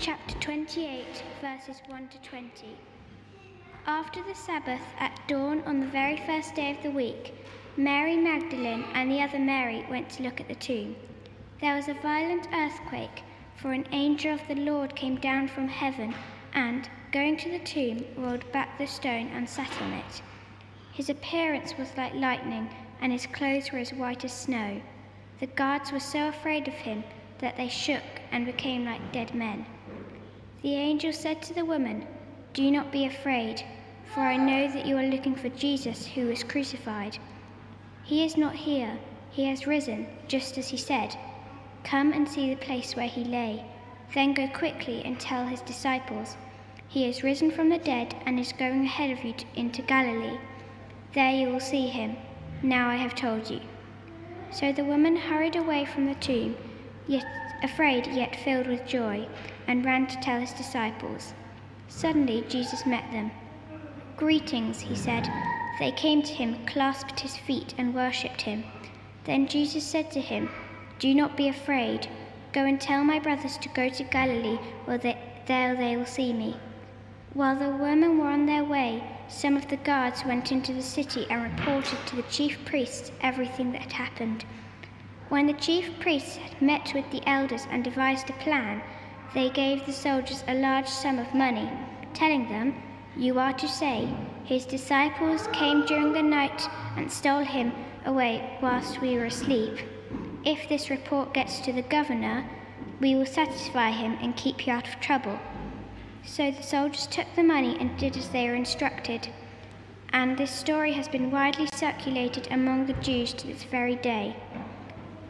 chapter 28, verses 1 to 20. After the Sabbath, at dawn on the very first day of the week, Mary Magdalene and the other Mary went to look at the tomb. There was a violent earthquake, for an angel of the Lord came down from heaven and, going to the tomb, rolled back the stone and sat on it. His appearance was like lightning, and his clothes were as white as snow. The guards were so afraid of him that they shook and became like dead men. The angel said to the woman, Do not be afraid, for I know that you are looking for Jesus who was crucified. He is not here, he has risen, just as he said. Come and see the place where he lay. Then go quickly and tell his disciples, He is risen from the dead and is going ahead of you to, into Galilee. There you will see him. Now I have told you. So the woman hurried away from the tomb, yet afraid yet filled with joy, and ran to tell his disciples. Suddenly Jesus met them. Greetings, he said. They came to him, clasped his feet, and worshipped him. Then Jesus said to him, Do not be afraid. Go and tell my brothers to go to Galilee, where they, there they will see me. While the women were on their way, some of the guards went into the city and reported to the chief priests everything that had happened. When the chief priests had met with the elders and devised a plan, they gave the soldiers a large sum of money, telling them, You are to say, His disciples came during the night and stole him away whilst we were asleep. If this report gets to the governor, we will satisfy him and keep you out of trouble. So the soldiers took the money and did as they were instructed. And this story has been widely circulated among the Jews to this very day.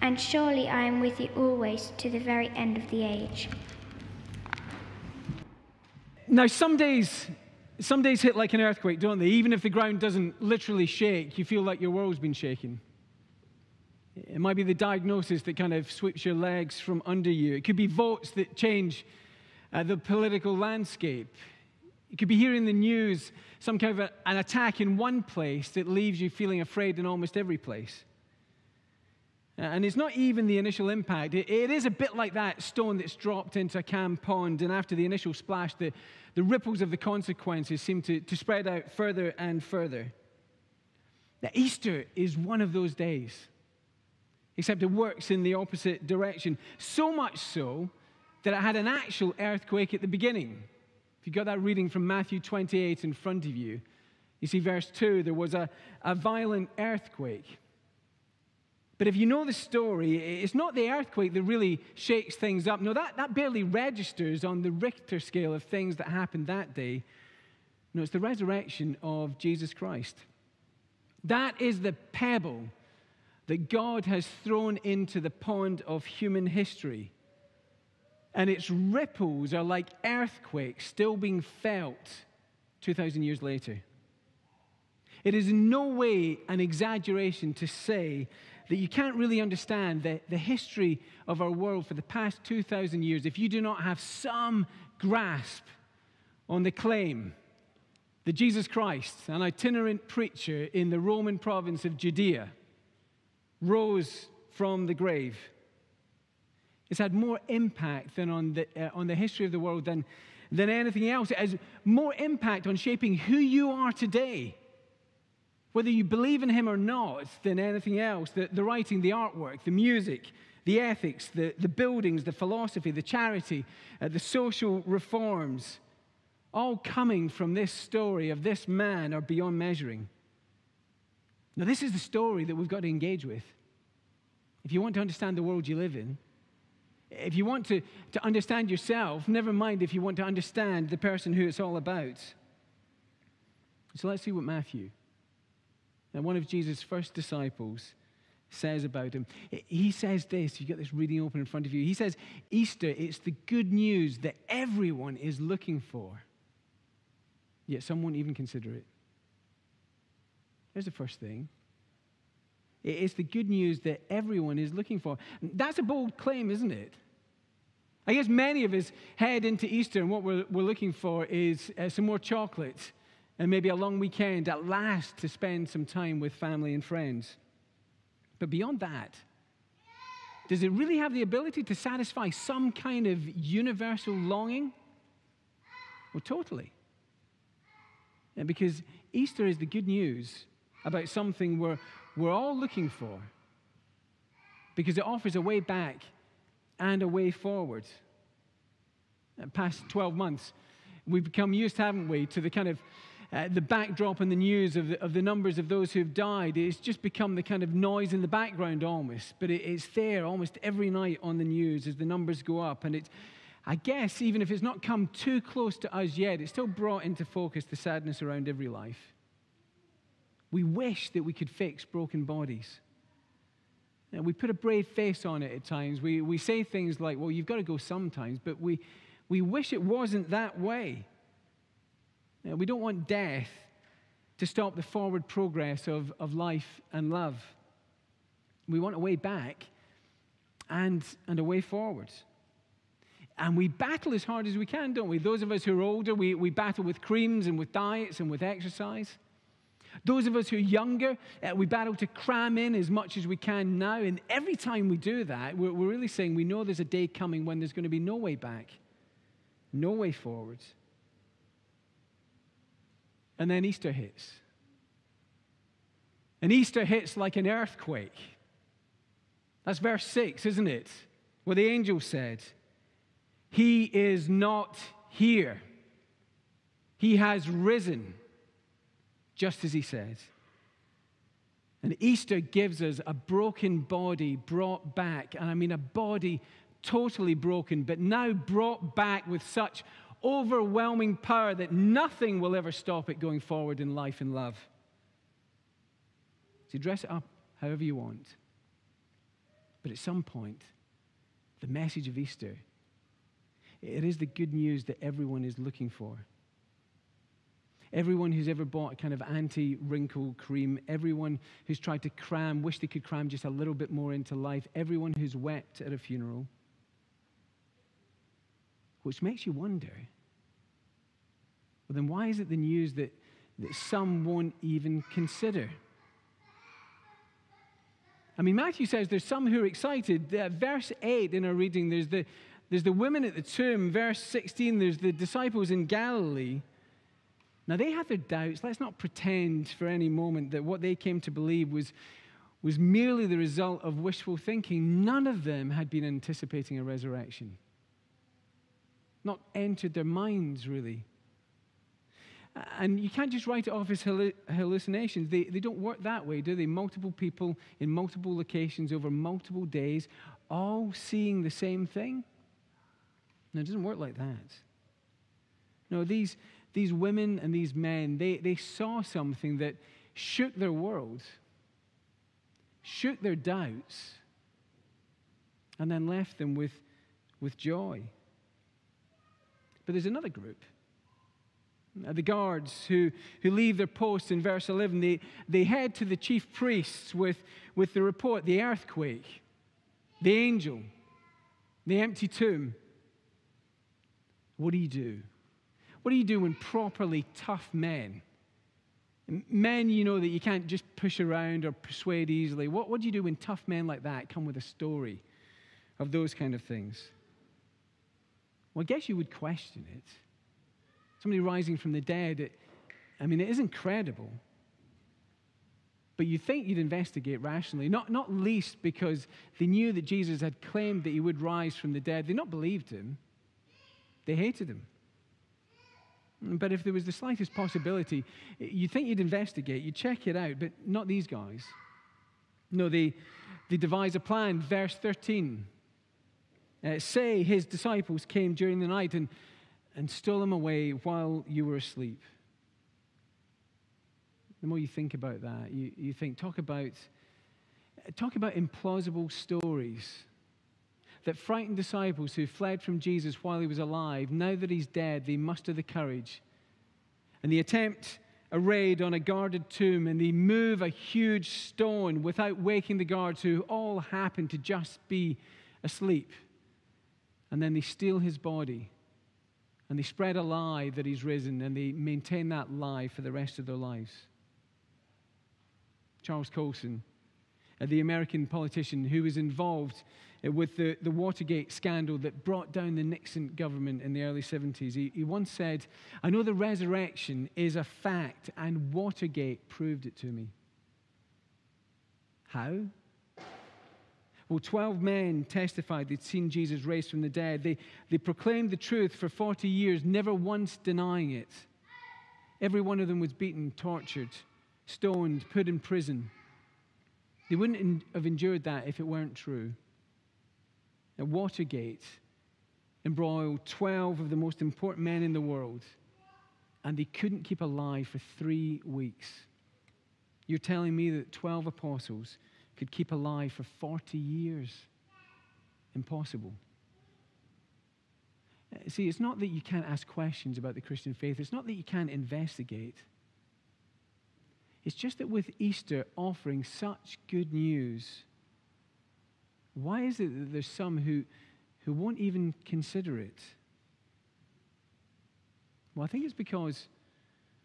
And surely I am with you always to the very end of the age. Now, some days, some days hit like an earthquake, don't they? Even if the ground doesn't literally shake, you feel like your world's been shaking. It might be the diagnosis that kind of sweeps your legs from under you. It could be votes that change uh, the political landscape. You could be hearing the news, some kind of a, an attack in one place that leaves you feeling afraid in almost every place. Uh, and it's not even the initial impact. It, it is a bit like that stone that's dropped into a Cam pond, and after the initial splash, the, the ripples of the consequences seem to, to spread out further and further. Now, Easter is one of those days except it works in the opposite direction. So much so that it had an actual earthquake at the beginning. If you got that reading from Matthew 28 in front of you, you see verse 2 there was a, a violent earthquake. But if you know the story, it's not the earthquake that really shakes things up. No, that, that barely registers on the Richter scale of things that happened that day. No, it's the resurrection of Jesus Christ. That is the pebble that God has thrown into the pond of human history. And its ripples are like earthquakes still being felt 2,000 years later. It is in no way an exaggeration to say that you can't really understand the, the history of our world for the past 2,000 years if you do not have some grasp on the claim that Jesus Christ, an itinerant preacher in the Roman province of Judea, rose from the grave. It's had more impact than on the, uh, on the history of the world than, than anything else. It has more impact on shaping who you are today, whether you believe in him or not, than anything else. The, the writing, the artwork, the music, the ethics, the, the buildings, the philosophy, the charity, uh, the social reforms, all coming from this story of this man are beyond measuring. Now, this is the story that we've got to engage with. If you want to understand the world you live in, if you want to, to understand yourself, never mind if you want to understand the person who it's all about. So let's see what Matthew, now one of Jesus' first disciples, says about him. He says this, you've got this reading open in front of you. He says, Easter, it's the good news that everyone is looking for, yet some won't even consider it. There's the first thing. It's the good news that everyone is looking for. That's a bold claim, isn't it? I guess many of us head into Easter and what we're, we're looking for is uh, some more chocolate and maybe a long weekend at last to spend some time with family and friends. But beyond that, does it really have the ability to satisfy some kind of universal longing? Well, totally. And because Easter is the good news about something we're, we're all looking for, because it offers a way back and a way forward. Uh, past 12 months, we've become used, haven't we, to the kind of uh, the backdrop and the news of the, of the numbers of those who've died. It's just become the kind of noise in the background almost, but it, it's there almost every night on the news as the numbers go up. And it's, I guess, even if it's not come too close to us yet, it's still brought into focus the sadness around every life. We wish that we could fix broken bodies. And we put a brave face on it at times. We, we say things like, well, you've got to go sometimes, but we, we wish it wasn't that way. We don't want death to stop the forward progress of, of life and love. We want a way back and, and a way forward. And we battle as hard as we can, don't we? Those of us who are older, we, we battle with creams and with diets and with exercise. Those of us who are younger, uh, we battle to cram in as much as we can now. And every time we do that, we're, we're really saying we know there's a day coming when there's going to be no way back, no way forward. And then Easter hits. And Easter hits like an earthquake. That's verse 6, isn't it? Where the angel said, He is not here. He has risen, just as he said. And Easter gives us a broken body brought back. And I mean a body totally broken, but now brought back with such overwhelming power that nothing will ever stop it going forward in life and love. So dress it up however you want. But at some point, the message of Easter, it is the good news that everyone is looking for. Everyone who's ever bought a kind of anti wrinkle cream, everyone who's tried to cram, wish they could cram just a little bit more into life, everyone who's wept at a funeral, which makes you wonder well, then why is it the news that, that some won't even consider? I mean, Matthew says there's some who are excited. Uh, verse 8 in our reading, there's the, there's the women at the tomb. Verse 16, there's the disciples in Galilee. Now, they had their doubts. Let's not pretend for any moment that what they came to believe was, was merely the result of wishful thinking. None of them had been anticipating a resurrection not entered their minds, really. And you can't just write it off as hallucinations. They, they don't work that way, do they? Multiple people in multiple locations over multiple days, all seeing the same thing. No, it doesn't work like that. No, these, these women and these men, they, they saw something that shook their world, shook their doubts, and then left them with, with joy. But there's another group. Uh, the guards who, who leave their posts in verse 11, they, they head to the chief priests with, with the report the earthquake, the angel, the empty tomb. What do you do? What do you do when properly tough men, men you know that you can't just push around or persuade easily, what, what do you do when tough men like that come with a story of those kind of things? Well, I guess you would question it. Somebody rising from the dead, it, I mean, it is incredible. But you think you'd investigate rationally, not, not least because they knew that Jesus had claimed that he would rise from the dead. They not believed him, they hated him. But if there was the slightest possibility, you'd think you'd investigate, you'd check it out, but not these guys. No, they, they devise a plan. Verse 13 uh, say his disciples came during the night and, and stole him away while you were asleep. The more you think about that, you, you think, talk about talk about implausible stories that frightened disciples who fled from Jesus while he was alive, now that he's dead, they muster the courage. And they attempt a raid on a guarded tomb and they move a huge stone without waking the guards who all happen to just be asleep. And then they steal his body and they spread a lie that he's risen and they maintain that lie for the rest of their lives. Charles Colson, uh, the American politician who was involved uh, with the, the Watergate scandal that brought down the Nixon government in the early 70s. He, he once said, I know the resurrection is a fact, and Watergate proved it to me. How? Well, 12 men testified they'd seen Jesus raised from the dead. They, they proclaimed the truth for 40 years, never once denying it. Every one of them was beaten, tortured, stoned, put in prison. They wouldn't have endured that if it weren't true. At Watergate embroiled 12 of the most important men in the world, and they couldn't keep alive for three weeks. You're telling me that 12 apostles could keep alive for 40 years. Impossible. Uh, see, it's not that you can't ask questions about the Christian faith, it's not that you can't investigate. It's just that with Easter offering such good news, why is it that there's some who, who won't even consider it? Well, I think it's because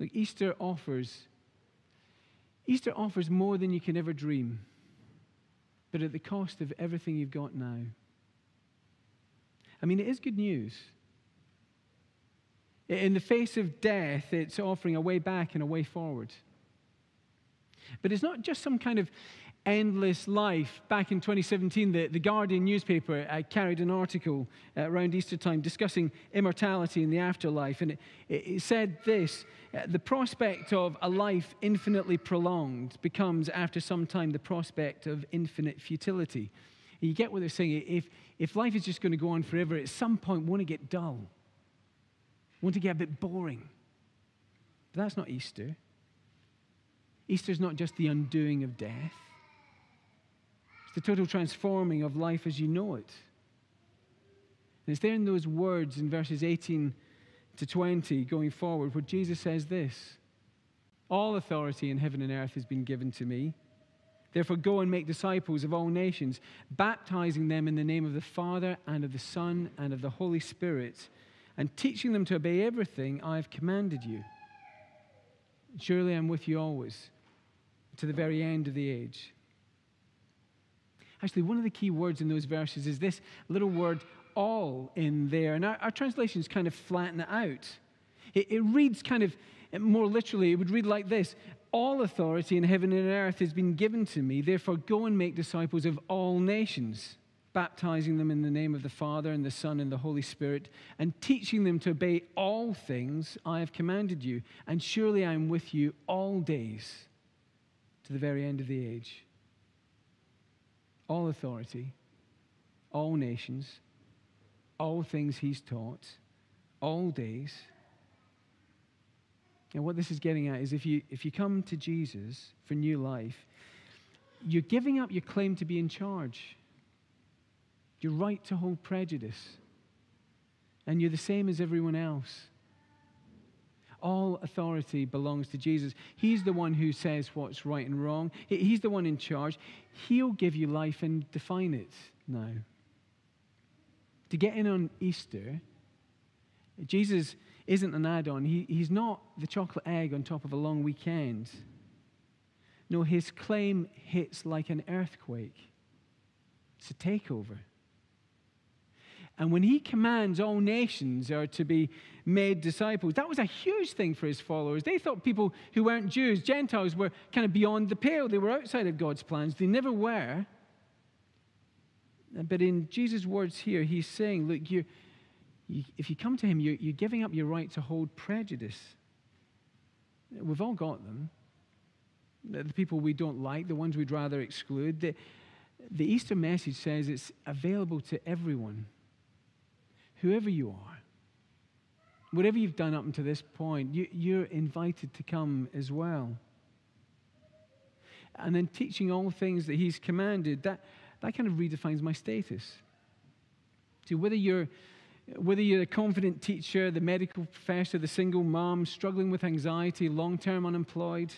like Easter offers Easter offers more than you can ever dream but at the cost of everything you've got now. I mean, it is good news. In the face of death, it's offering a way back and a way forward. But it's not just some kind of endless life. Back in 2017, the, the Guardian newspaper uh, carried an article uh, around Easter time discussing immortality in the afterlife. And it, it said this uh, The prospect of a life infinitely prolonged becomes, after some time, the prospect of infinite futility. You get what they're saying. If, if life is just going to go on forever, at some point, won't it get dull? Won't it get a bit boring? But that's not Easter. Easter is not just the undoing of death the total transforming of life as you know it. And it's there in those words in verses 18 to 20 going forward where Jesus says this All authority in heaven and earth has been given to me. Therefore, go and make disciples of all nations, baptizing them in the name of the Father and of the Son and of the Holy Spirit, and teaching them to obey everything I have commanded you. Surely I'm with you always, to the very end of the age. Actually, one of the key words in those verses is this little word all in there. And our, our translations kind of flatten it out. It, it reads kind of more literally, it would read like this All authority in heaven and earth has been given to me. Therefore, go and make disciples of all nations, baptizing them in the name of the Father and the Son and the Holy Spirit, and teaching them to obey all things I have commanded you. And surely I am with you all days to the very end of the age all authority, all nations, all things he's taught, all days. And what this is getting at is if you, if you come to Jesus for new life, you're giving up your claim to be in charge, your right to hold prejudice, and you're the same as everyone else. All authority belongs to Jesus. He's the one who says what's right and wrong. He's the one in charge. He'll give you life and define it now. To get in on Easter, Jesus isn't an add on. He, he's not the chocolate egg on top of a long weekend. No, his claim hits like an earthquake. It's a takeover. And when he commands all nations are to be made disciples, that was a huge thing for his followers. They thought people who weren't Jews, Gentiles, were kind of beyond the pale. They were outside of God's plans. They never were. But in Jesus' words here, he's saying, look, you, you, if you come to him, you're, you're giving up your right to hold prejudice. We've all got them. The people we don't like, the ones we'd rather exclude. The, the Easter message says it's available to everyone whoever you are, whatever you've done up until this point, you, you're invited to come as well. and then teaching all things that He's commanded, that, that kind of redefines my status. See, whether you're whether you're a confident teacher, the medical professor, the single mom struggling with anxiety, long term unemployed,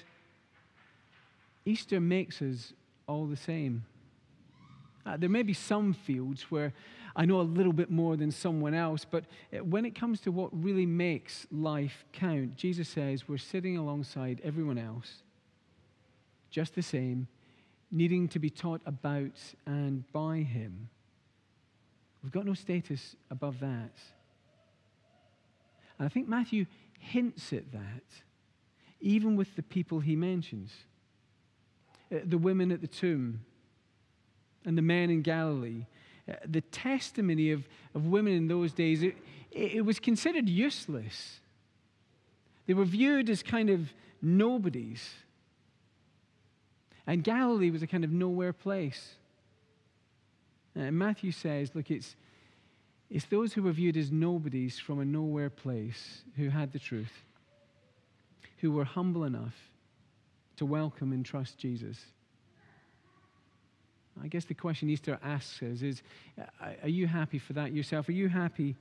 Easter makes us all the same. Uh, there may be some fields where I know a little bit more than someone else, but when it comes to what really makes life count, Jesus says we're sitting alongside everyone else, just the same, needing to be taught about and by Him. We've got no status above that. And I think Matthew hints at that, even with the people he mentions uh, the women at the tomb and the men in Galilee. Uh, the testimony of, of women in those days, it, it was considered useless. They were viewed as kind of nobodies. And Galilee was a kind of nowhere place. And Matthew says, look, it's, it's those who were viewed as nobodies from a nowhere place who had the truth, who were humble enough to welcome and trust Jesus. I guess the question Easter asks us is Are you happy for that yourself? Are you happy?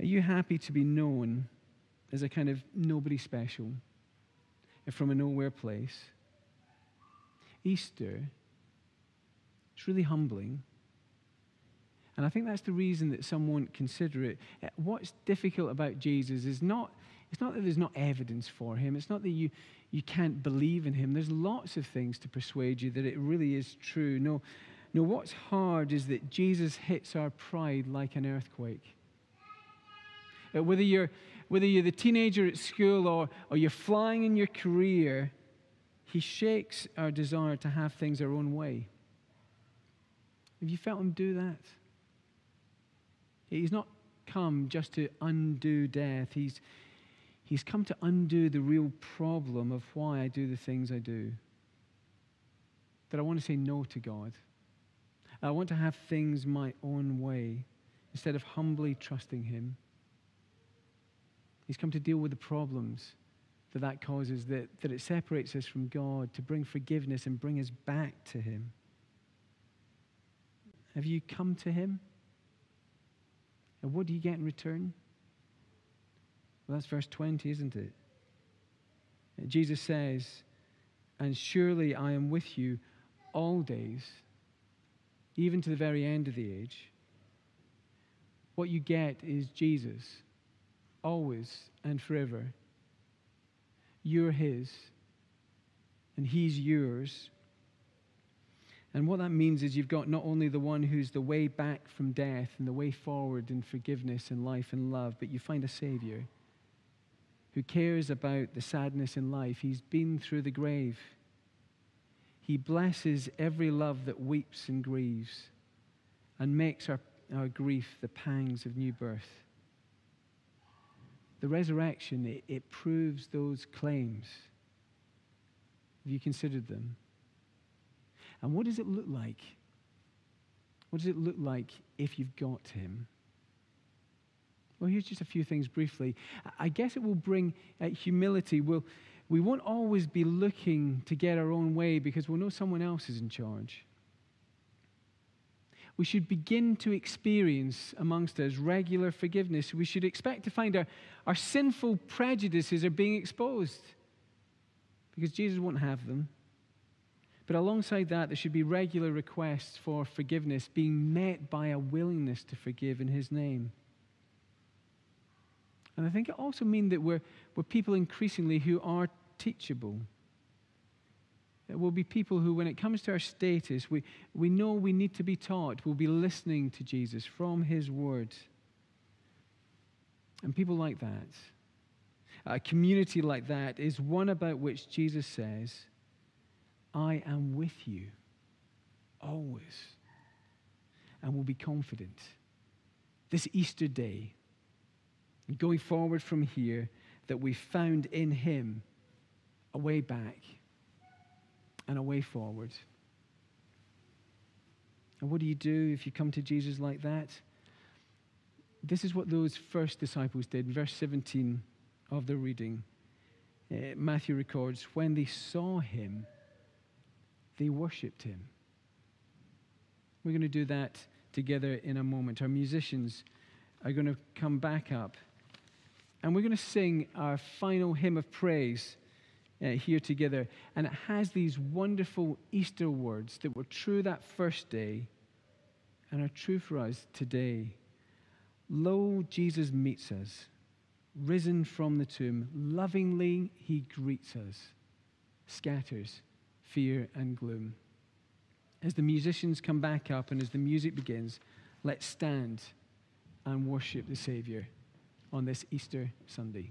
Are you happy to be known as a kind of nobody special from a nowhere place? Easter, it's really humbling. And I think that's the reason that some won't consider it. Uh, what's difficult about Jesus is not, it's not that there's not evidence for him. It's not that you, you can't believe in him. There's lots of things to persuade you that it really is true. No, no, what's hard is that Jesus hits our pride like an earthquake. Uh, whether, you're, whether you're the teenager at school or, or you're flying in your career, he shakes our desire to have things our own way. Have you felt him do that? He's not come just to undo death. He's, he's come to undo the real problem of why I do the things I do. That I want to say no to God. I want to have things my own way instead of humbly trusting Him. He's come to deal with the problems that that causes, that, that it separates us from God, to bring forgiveness and bring us back to Him. Have you come to Him? And what do you get in return? Well, that's verse 20, isn't it? Jesus says, And surely I am with you all days, even to the very end of the age. What you get is Jesus, always and forever. You're His, and He's yours. And what that means is you've got not only the one who's the way back from death and the way forward in forgiveness and life and love, but you find a Savior who cares about the sadness in life. He's been through the grave. He blesses every love that weeps and grieves and makes our, our grief the pangs of new birth. The resurrection, it, it proves those claims. Have you considered them? And what does it look like? What does it look like if you've got him? Well, here's just a few things briefly. I guess it will bring uh, humility. We'll, we won't always be looking to get our own way because we'll know someone else is in charge. We should begin to experience amongst us regular forgiveness. We should expect to find our, our sinful prejudices are being exposed because Jesus won't have them. But alongside that, there should be regular requests for forgiveness being met by a willingness to forgive in His name. And I think it also means that we're, we're people increasingly who are teachable. It will be people who, when it comes to our status, we, we know we need to be taught. We'll be listening to Jesus from His Word. And people like that, a community like that, is one about which Jesus says, I am with you always and will be confident. This Easter day, going forward from here, that we found in Him a way back and a way forward. And what do you do if you come to Jesus like that? This is what those first disciples did. Verse 17 of the reading. Uh, Matthew records, when they saw him, they worshiped him. We're going to do that together in a moment. Our musicians are going to come back up and we're going to sing our final hymn of praise uh, here together. And it has these wonderful Easter words that were true that first day and are true for us today. Lo, Jesus meets us, risen from the tomb. Lovingly, he greets us, scatters fear and gloom. As the musicians come back up and as the music begins, let's stand and worship the Savior on this Easter Sunday.